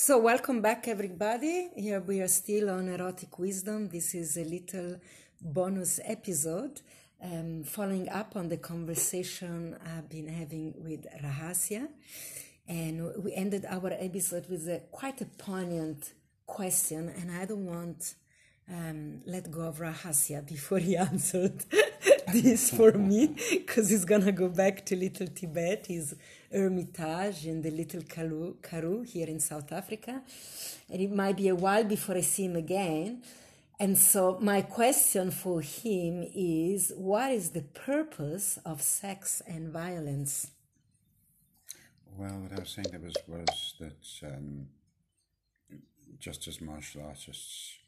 So, welcome back, everybody. Here we are still on erotic wisdom. This is a little bonus episode um, following up on the conversation I've been having with Rahasya. And we ended our episode with a quite a poignant question, and I don't want um, let go of Rahasya before he answered this for me, because he's gonna go back to Little Tibet, his Hermitage in the Little Karoo, here in South Africa, and it might be a while before I see him again. And so, my question for him is what is the purpose of sex and violence? Well, what I was saying that was, was that um, just as martial artists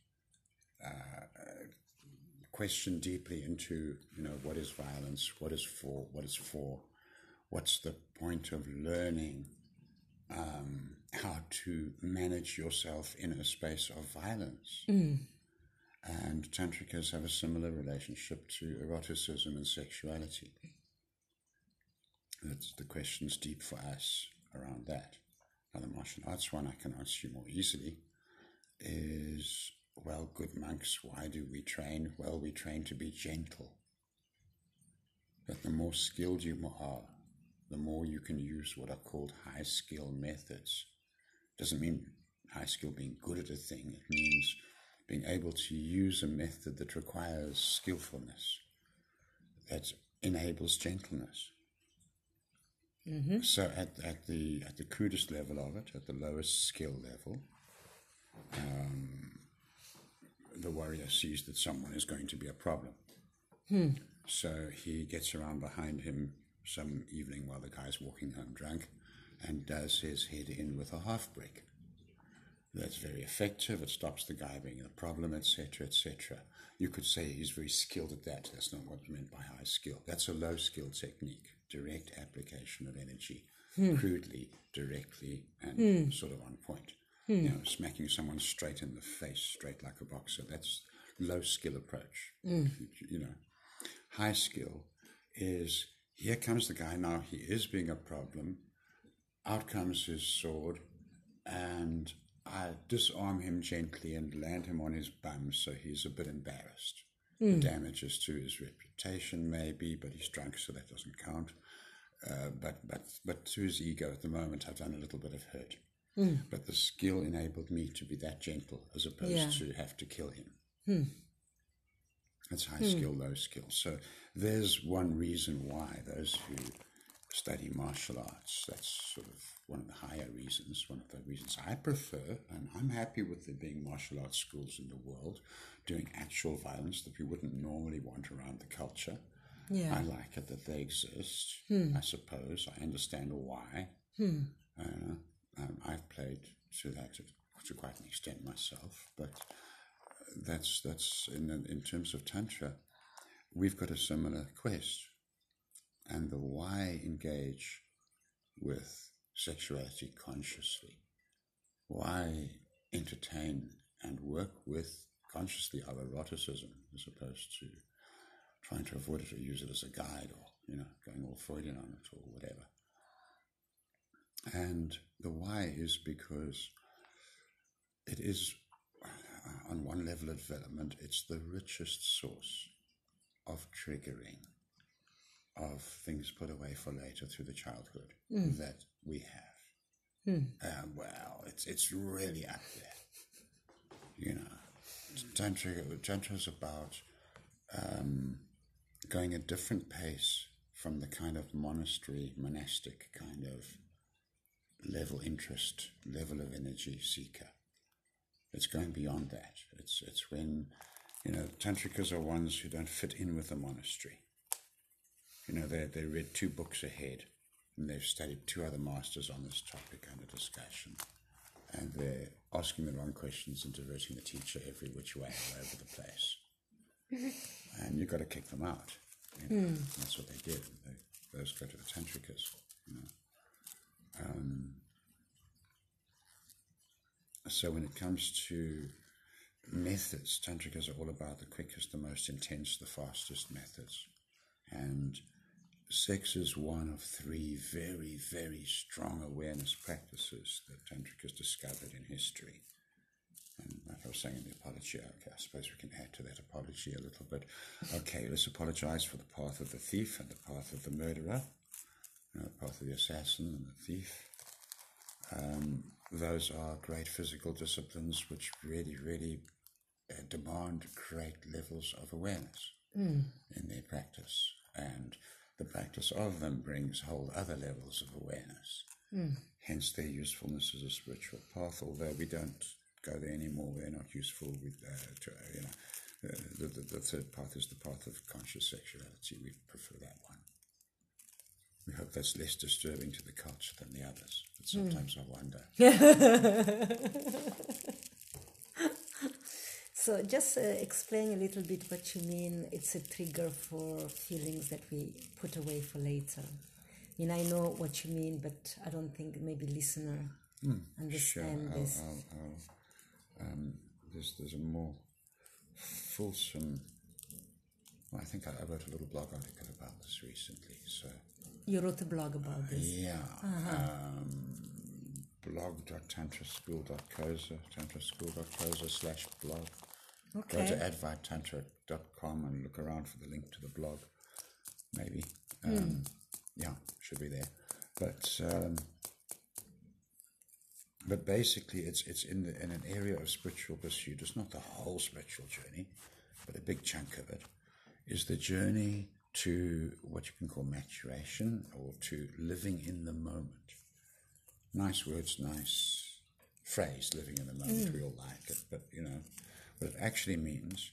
uh, question deeply into, you know, what is violence, what is for, what is for, what's the point of learning um, how to manage yourself in a space of violence. Mm. And tantrikas have a similar relationship to eroticism and sexuality. That's the question's deep for us around that. Now, the martial arts one I can answer you more easily is well, good monks, why do we train? Well, we train to be gentle. But the more skilled you are, the more you can use what are called high skill methods. Doesn't mean high skill being good at a thing, it means being able to use a method that requires skillfulness, that enables gentleness. Mm-hmm. So at, at the at the crudest level of it, at the lowest skill level, um, the warrior sees that someone is going to be a problem. Hmm. So he gets around behind him some evening while the guy's walking home drunk and does his head in with a half brick. That's very effective. It stops the guy being a problem, etc., etc. You could say he's very skilled at that. That's not what's meant by high skill. That's a low skill technique, direct application of energy, hmm. crudely, directly, and hmm. sort of on point. Hmm. You know, smacking someone straight in the face, straight like a boxer. That's low skill approach. Hmm. You know, high skill is here comes the guy now. He is being a problem. Out comes his sword, and I disarm him gently and land him on his bum so he's a bit embarrassed. Mm. The damage is to his reputation, maybe, but he's drunk, so that doesn't count. Uh, but but but to his ego at the moment, I've done a little bit of hurt. Mm. But the skill enabled me to be that gentle, as opposed yeah. to have to kill him. Mm. It's high skill, low skill. So there's one reason why those who study martial arts, that's sort of one of the higher reasons, one of the reasons I prefer, and I'm happy with there being martial arts schools in the world doing actual violence that we wouldn't normally want around the culture. Yeah. I like it that they exist, hmm. I suppose. I understand why. Hmm. Uh, um, I've played to that to, quite an extent myself, but that's that's in in terms of tantra, we've got a similar quest, and the why engage with sexuality consciously, why entertain and work with consciously our eroticism as opposed to trying to avoid it or use it as a guide or you know going all Freudian on it or whatever. And the why is because it is on one level of development, it's the richest source of triggering of things put away for later through the childhood mm. that we have. Mm. Uh, well, it's it's really up there. You know, tantra tantra is about um, going a different pace from the kind of monastery, monastic kind of level interest, level of energy seeker it's going beyond that. It's it's when you know tantrikas are ones who don't fit in with the monastery. You know they they read two books ahead, and they've studied two other masters on this topic under discussion, and they're asking the wrong questions and diverting the teacher every which way all over the place. and you've got to kick them out. You know? mm. That's what they did. They, those go to the tantrikas. You know. Um, so when it comes to methods, tantrikas are all about the quickest, the most intense, the fastest methods. And sex is one of three very, very strong awareness practices that Tantric has discovered in history. And like I was saying in the apology, okay, I suppose we can add to that apology a little bit. Okay, let's apologize for the path of the thief and the path of the murderer, you know, the path of the assassin and the thief. Um, those are great physical disciplines which really, really uh, demand great levels of awareness mm. in their practice. And the practice of them brings whole other levels of awareness. Mm. Hence their usefulness as a spiritual path, although we don't go there anymore. They're not useful. With, uh, to, uh, you know, uh, the, the, the, third path is the path of conscious sexuality. We prefer that one. We hope that's less disturbing to the culture than the others. But hmm. sometimes mm. I wonder. so, just uh, explain a little bit what you mean. It's a trigger for feelings that we put away for later. I mean, I know what you mean, but I don't think maybe listener mm, understand sure. this. I'll, I'll, I'll um, there's there's a more fulsome. Well, I think I, I, wrote a little blog article about this recently. So you wrote a blog about this. Yeah. Uh-huh. Um, blog.tantraschool.coza, tantraschool.coza slash blog. Okay. Go to advaittantra.com and look around for the link to the blog. Maybe. Um, mm. Yeah, should be there. But um, but basically, it's it's in the, in an area of spiritual pursuit. It's not the whole spiritual journey, but a big chunk of it is the journey to what you can call maturation or to living in the moment. Nice words, nice phrase, living in the moment. Mm. We all like it, but you know, what it actually means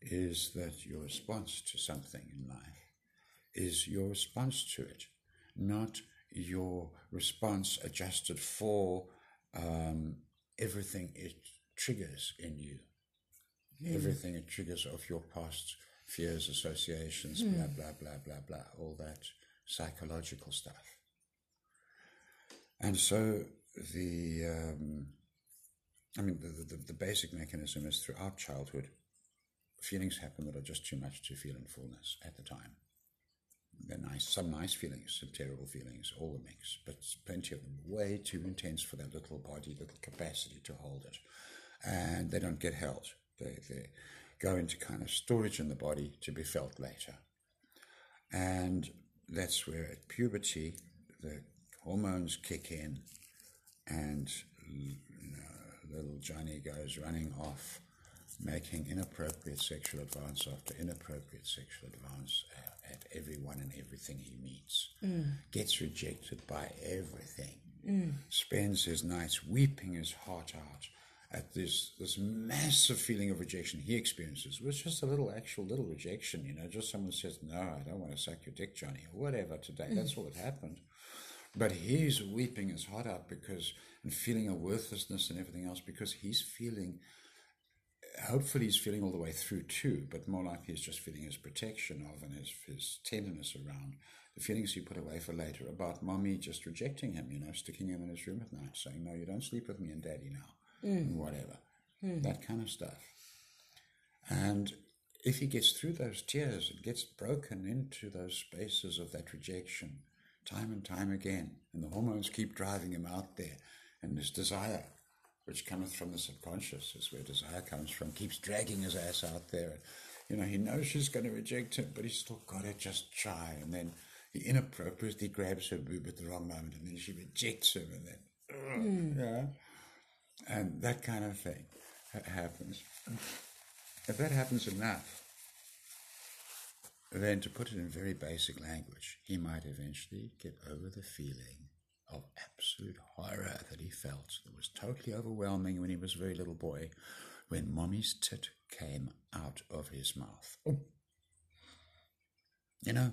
is that your response to something in life is your response to it, not your response adjusted for um, everything it triggers in you, mm. everything it triggers of your past fears, associations, mm. blah, blah, blah, blah, blah, all that psychological stuff. And so the, um, I mean, the, the, the basic mechanism is throughout childhood, feelings happen that are just too much to feel in fullness at the time. They're nice, some nice feelings, some terrible feelings, all the mix, but plenty of them way too intense for that little body, little capacity to hold it. And they don't get held. They, they go into kind of storage in the body to be felt later. And that's where at puberty, the hormones kick in and you know, little Johnny goes running off, making inappropriate sexual advance after inappropriate sexual advance at everyone and everything he meets, mm. gets rejected by everything, mm. spends his nights weeping his heart out at this this massive feeling of rejection he experiences, which is just a little actual little rejection, you know, just someone says, No, I don't want to suck your dick, Johnny, or whatever today. Mm. That's all that happened. But he's weeping his heart out because and feeling a worthlessness and everything else because he's feeling hopefully he's feeling all the way through too, but more likely he's just feeling his protection of and his, his tenderness around the feelings he put away for later about mommy just rejecting him, you know, sticking him in his room at night, saying, No, you don't sleep with me and daddy now. And whatever. Mm. That kind of stuff. And if he gets through those tears and gets broken into those spaces of that rejection time and time again, and the hormones keep driving him out there, and this desire which cometh from the subconscious, is where desire comes from, keeps dragging his ass out there. You know, he knows she's going to reject him, but he's still got to just try. And then he inappropriately grabs her boob at the wrong moment, and then she rejects him, and then, mm. yeah. And that kind of thing happens. If that happens enough, then to put it in very basic language, he might eventually get over the feeling of absolute horror that he felt that was totally overwhelming when he was a very little boy when mommy's tit came out of his mouth. Oh. You know,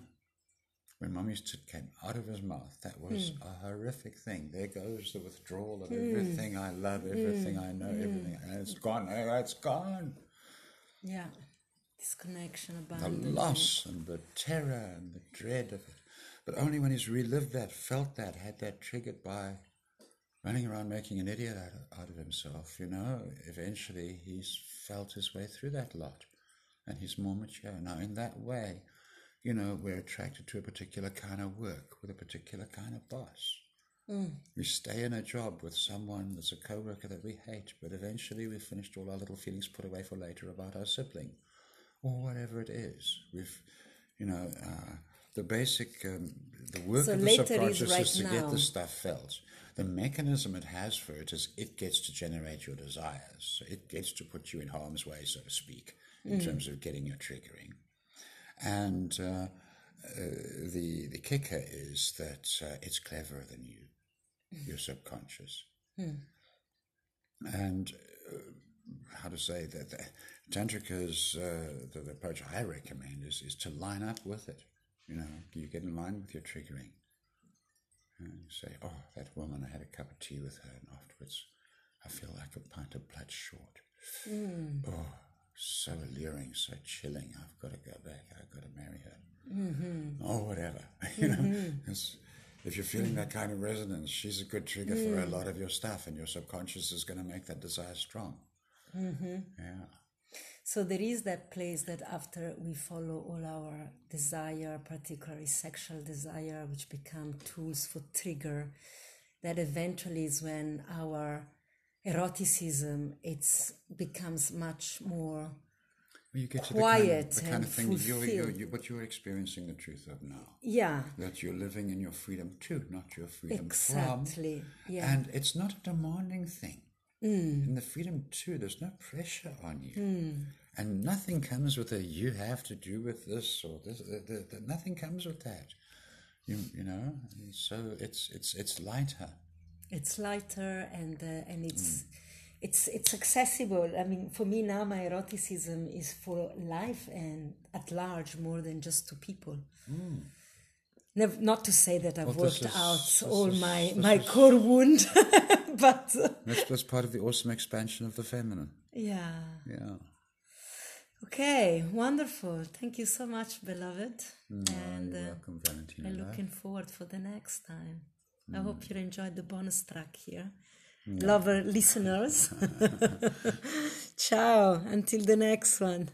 when mommy's tit came out of his mouth, that was mm. a horrific thing. There goes the withdrawal of mm. everything I love, everything mm. I know, everything, and it's gone. It's gone. Yeah, disconnection, abandonment. The loss and the terror and the dread of it. But only when he's relived that, felt that, had that triggered by running around making an idiot out of, out of himself, you know, eventually he's felt his way through that lot and he's more mature. Now, in that way, you know, we're attracted to a particular kind of work with a particular kind of boss. We stay in a job with someone that's a coworker that we hate, but eventually we've finished all our little feelings put away for later about our sibling or whatever it is. We've, you know, uh, the basic, um, the work So of the later is subconscious right is to get the stuff felt. The mechanism it has for it is it gets to generate your desires. So it gets to put you in harm's way, so to speak, in terms of getting your triggering. And uh, uh, the the kicker is that uh, it's cleverer than you, your subconscious. And uh, how to say that the, Tantrika's uh, the, the approach I recommend is is to line up with it. You know, you get in line with your triggering. And you say, "Oh, that woman! I had a cup of tea with her, and afterwards, I feel like a pint of blood short. Oh, so alluring, so chilling. I've got to go back. I've got to marry her, mm-hmm. or whatever. you know, 'Cause if you're feeling that kind of resonance, she's a good trigger for a lot of your stuff, and your subconscious is going to make that desire strong. Mm-hmm. Yeah. So there is that place that after we follow all our desire, particularly sexual desire, which become tools for trigger, that eventually is when our eroticism it's becomes much more you get to Quiet the kind of, the kind and of thing you're, you what you're experiencing the truth of now. yeah That you're living in your freedom too, not your freedom exactly from. yeah And it's not a demanding thing. Mm. In the freedom too, there's no pressure on you. And nothing comes with a you have to do with this or this. The, the, the, nothing comes with that. You, you know, and so it's it's it's lighter. it's lighter and uh, and it's it's it's accessible i mean for me now my eroticism is for life and at large more than just to people Nev- not to say that i've Well, worked is- out all is- my my is- core wound but That's, that's part of the awesome expansion of the feminine. yeah Yeah. okay wonderful thank you so much beloved Oh, and you're uh, welcome, Valentina. i'm looking forward for the next time i Mm. hope you enjoyed the bonus track here lover listeners. Ciao. Until the next one